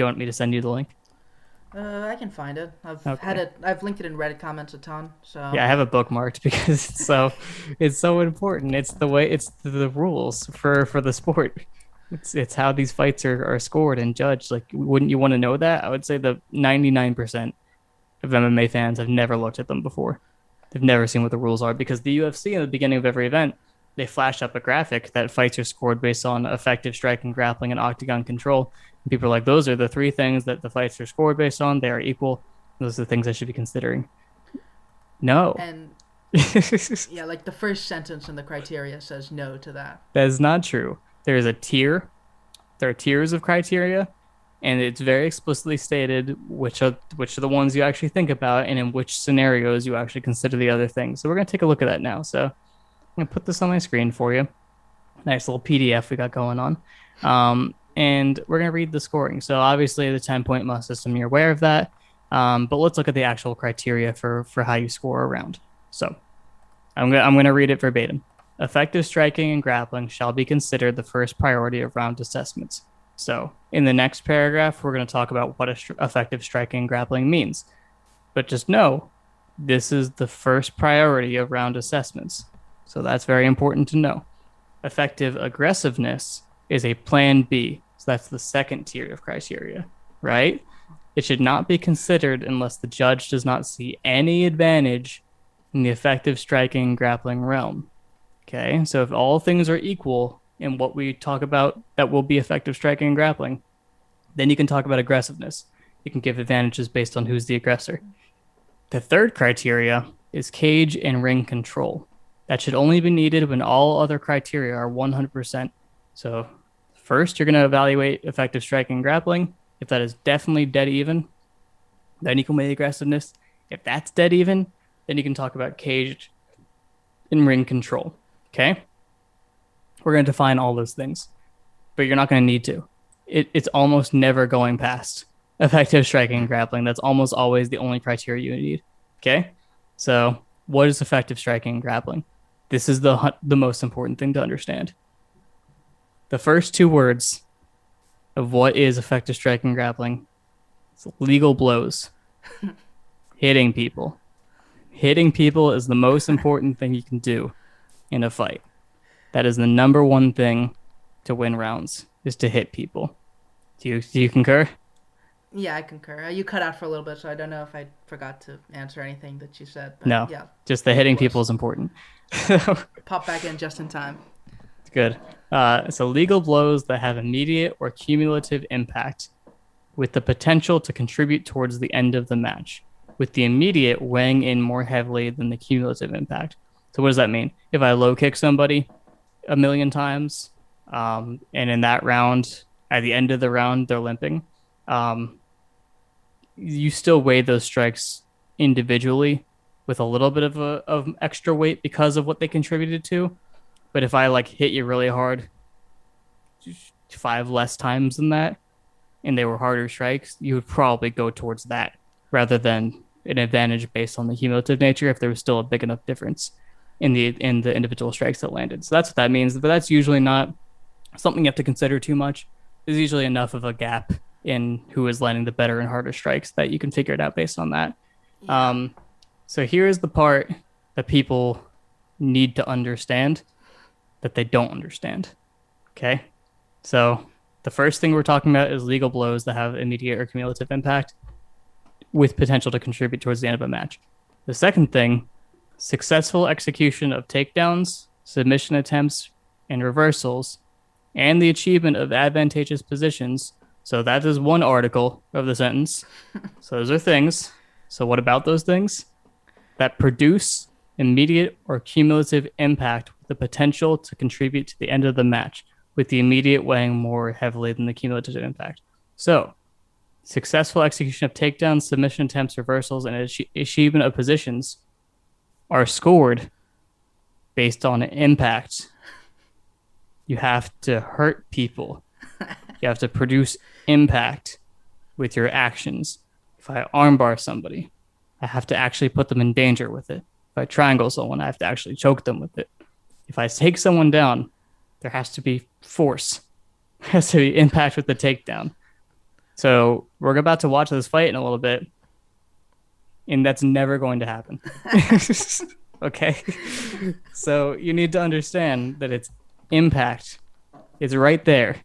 you want me to send you the link? Uh, I can find it. I've Okay. had it. I've linked it in Reddit comments a ton. So Yeah, I have it bookmarked because it's so it's so important. It's the way it's the rules for for the sport. It's it's how these fights are, are scored and judged. Like, wouldn't you want to know that? I would say the ninety nine percent of MMA fans have never looked at them before. They've never seen what the rules are because the UFC in the beginning of every event they flash up a graphic that fights are scored based on effective striking, grappling, and octagon control. And people are like, those are the three things that the fights are scored based on. They are equal. Those are the things I should be considering. No. and yeah, like the first sentence in the criteria says no to that. That is not true. There is a tier. There are tiers of criteria, and it's very explicitly stated which are which are the ones you actually think about, and in which scenarios you actually consider the other things. So we're gonna take a look at that now. So I'm gonna put this on my screen for you. Nice little PDF we got going on, um, and we're gonna read the scoring. So obviously the ten point must system, you're aware of that. Um, but let's look at the actual criteria for for how you score a round. So I'm gonna I'm gonna read it verbatim. Effective striking and grappling shall be considered the first priority of round assessments. So, in the next paragraph, we're going to talk about what effective striking and grappling means. But just know this is the first priority of round assessments. So, that's very important to know. Effective aggressiveness is a plan B. So, that's the second tier of criteria, right? It should not be considered unless the judge does not see any advantage in the effective striking and grappling realm. Okay, so if all things are equal in what we talk about that will be effective striking and grappling, then you can talk about aggressiveness. You can give advantages based on who's the aggressor. The third criteria is cage and ring control. That should only be needed when all other criteria are 100%. So, first, you're going to evaluate effective striking and grappling. If that is definitely dead even, then you can weigh aggressiveness. If that's dead even, then you can talk about caged and ring control. Okay. We're going to define all those things, but you're not going to need to. It, it's almost never going past effective striking and grappling. That's almost always the only criteria you need. Okay. So, what is effective striking and grappling? This is the the most important thing to understand. The first two words of what is effective striking grappling is legal blows, hitting people. Hitting people is the most important thing you can do in a fight. That is the number one thing to win rounds is to hit people. Do you do you concur? Yeah, I concur. Uh, You cut out for a little bit, so I don't know if I forgot to answer anything that you said. But No. Yeah, Just the hitting people is important. pop back in just in time. Good. Uh, so legal blows that have immediate or cumulative impact with the potential to contribute towards the end of the match, with the immediate weighing in more heavily than the cumulative impact. So what does that mean? If I low kick somebody a million times, um, and in that round, at the end of the round, they're limping, um, you still weigh those strikes individually with a little bit of a of extra weight because of what they contributed to. But if I like hit you really hard, five less times than that, and they were harder strikes, you would probably go towards that rather than an advantage based on the cumulative nature if there was still a big enough difference in the in the individual strikes that landed. So that's what that means. But that's usually not something you have to consider too much. There's usually enough of a gap in who is landing the better and harder strikes that you can figure it out based on that. Um, so here's the part that people need to understand that they don't understand. Okay. So the first thing we're talking about is legal blows that have immediate or cumulative impact with potential to contribute towards the end of a match. The second thing, successful execution of takedowns, submission attempts, and reversals, and the achievement of advantageous positions. So that is one article of the sentence. so those are things. So what about those things? That produce immediate or cumulative impact with the potential to contribute to the end of the match, with the immediate weighing more heavily than the cumulative impact. So, successful execution of takedowns, submission attempts, reversals, and achievement of positions are scored based on impact. You have to hurt people. You have to produce impact with your actions. If I armbar somebody, I have to actually put them in danger with it. If I triangle someone, I have to actually choke them with it. If I take someone down, there has to be force. There has to be impact with the takedown. So we're about to watch this fight in a little bit, and that's never going to happen. okay? So you need to understand that it's impact. It's right there.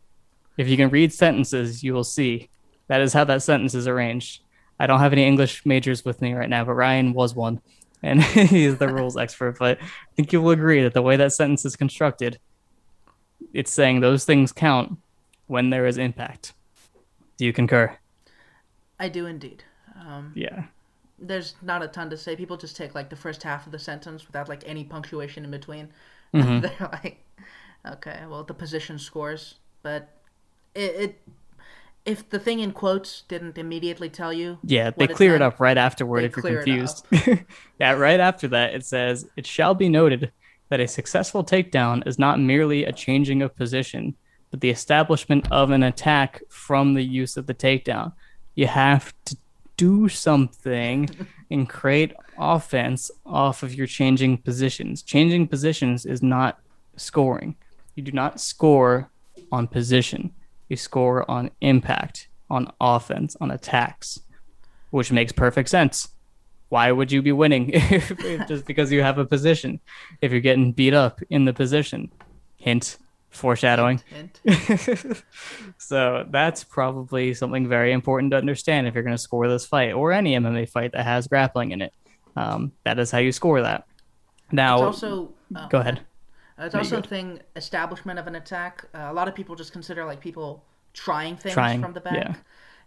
If you can read sentences, you will see that is how that sentence is arranged. I don't have any English majors with me right now, but Ryan was one, and he's the rules expert. But I think you will agree that the way that sentence is constructed, it's saying those things count when there is impact. Do you concur? I do indeed. Um, Yeah. there's not a ton to say. People just take like the first half of the sentence without like any punctuation in between. Mhm. They're like, okay, well, the position scores, but it, it if the thing in quotes didn't immediately tell you, Yeah, they what it clear it up right afterward if you're confused. yeah, right after that, it says, It shall be noted that a successful takedown is not merely a changing of position, but the establishment of an attack from the use of the takedown. You have to do something and create offense off of your changing positions. Changing positions is not scoring. You do not score on position, you score on impact, on offense, on attacks which makes perfect sense. Why would you be winning if, just because you have a position? If you're getting beat up in the position, hint, foreshadowing. hint, so that's probably something very important to understand if you're going to score this fight or any MMA fight that has grappling in it. Um, that is how you score that. Now, it's also oh, go ahead. Uh, It's also a thing establishment of an attack. Uh, a lot of people just consider like people trying things Trying, from the back. yeah.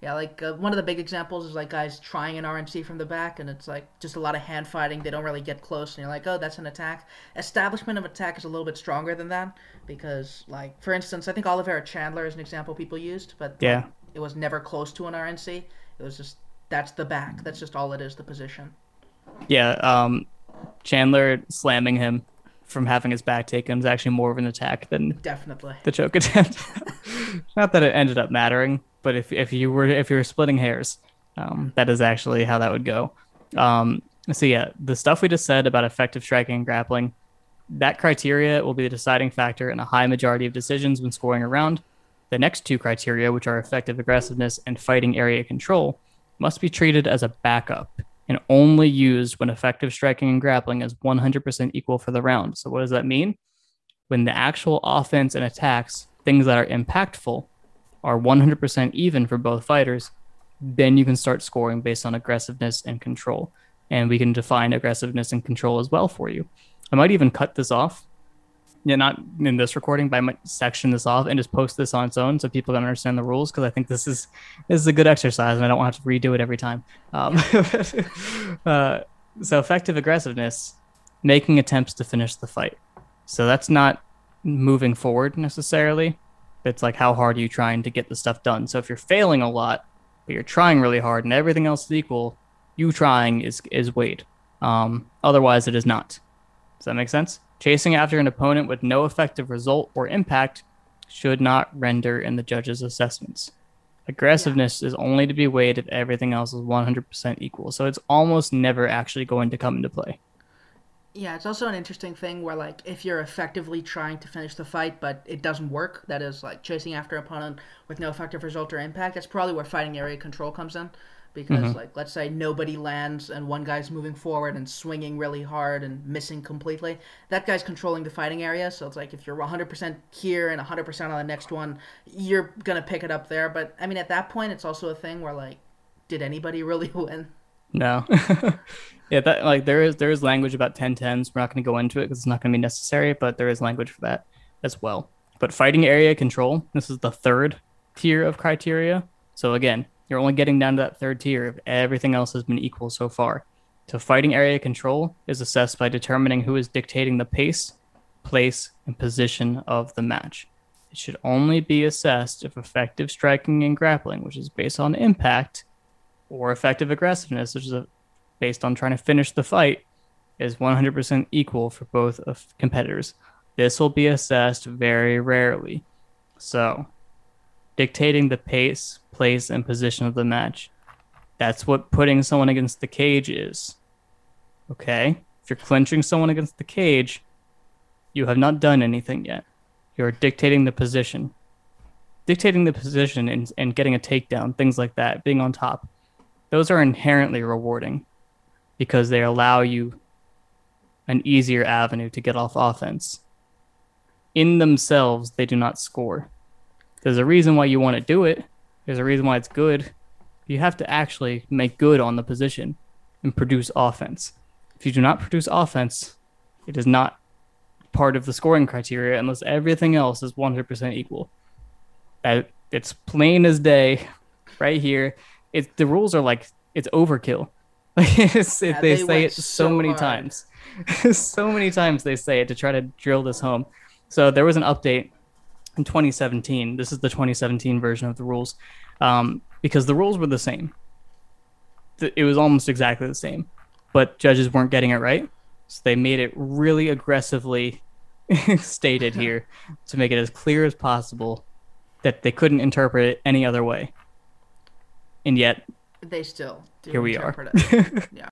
Yeah, like uh, one of the big examples is like guys trying an RNC from the back, and it's like just a lot of hand fighting. They don't really get close, and you're like, oh, that's an attack. Establishment of attack is a little bit stronger than that because, like, for instance, I think Oliveira Chandler is an example people used, but Yeah. it was never close to an RNC. It was just that's the back. That's just all it is, the position. Yeah, um, Chandler slamming him from having his back taken was actually more of an attack than Definitely. the choke attempt. Not that it ended up mattering, but if if you were if you were splitting hairs, um, that is actually how that would go. Um, so yeah, the stuff we just said about effective striking and grappling, that criteria will be the deciding factor in a high majority of decisions when scoring a round. The next two criteria, which are effective aggressiveness and fighting area control, must be treated as a backup and only used when effective striking and grappling is 100% equal for the round. So what does that mean? When the actual offense and attacks, things that are impactful, are 100% even for both fighters, then you can start scoring based on aggressiveness and control. And we can define aggressiveness and control as well for you. I might even cut this off. Yeah, not in this recording, but I might section this off and just post this on its own so people can understand the rules because I think this is this is a good exercise and I don't want to have to redo it every time. Um, uh, so effective aggressiveness, making attempts to finish the fight. So that's not moving forward necessarily. It's like how hard are you trying to get the stuff done. So if you're failing a lot, but you're trying really hard and everything else is equal, you trying is is weighed. Um, otherwise, it is not. Does that make sense? Chasing after an opponent with no effective result or impact should not render in the judge's assessments. Aggressiveness is only to be weighed if everything else is 100% equal. So it's almost never actually going to come into play. Yeah, it's also an interesting thing where like if you're effectively trying to finish the fight but it doesn't work, that is like chasing after an opponent with no effective result or impact, that's probably where fighting area control comes in. Because mm-hmm. like let's say nobody lands and one guy's moving forward and swinging really hard and missing completely. That guy's controlling the fighting area, so it's like if you're 100% here and 100% on the next one, you're going to pick it up there, but I mean at that point it's also a thing where like did anybody really win? No. yeah, that like there is there is language about 1010s. We're not going to go into it because it's not going to be necessary, but there is language for that as well. But fighting area control, this is the third tier of criteria. So again, you're only getting down to that third tier if everything else has been equal so far. So fighting area control is assessed by determining who is dictating the pace, place, and position of the match. It should only be assessed if effective striking and grappling, which is based on impact, or effective aggressiveness, which is a, based on trying to finish the fight, is 100% equal for both of competitors. This will be assessed very rarely. So, dictating the pace, place, and position of the match. That's what putting someone against the cage is. Okay? If you're clinching someone against the cage, you have not done anything yet. You're dictating the position. dictating the position and, and getting a takedown, things like that, being on top, those are inherently rewarding because they allow you an easier avenue to get off offense. In themselves, they do not score. There's a reason why you want to do it. There's a reason why it's good. You have to actually make good on the position and produce offense. If you do not produce offense, it is not part of the scoring criteria unless everything else is 100% equal. That it's plain as day, right here. It the rules are like it's overkill. it's, Yeah, they, they say it so, so many hard. times. so many times they say it to try to drill this home. So there was an update in 2017. This is the 2017 version of the rules, um, because the rules were the same. It was almost exactly the same, but judges weren't getting it right, so they made it really aggressively stated here to make it as clear as possible that they couldn't interpret it any other way. And yet, They still do Here we are. it. yeah.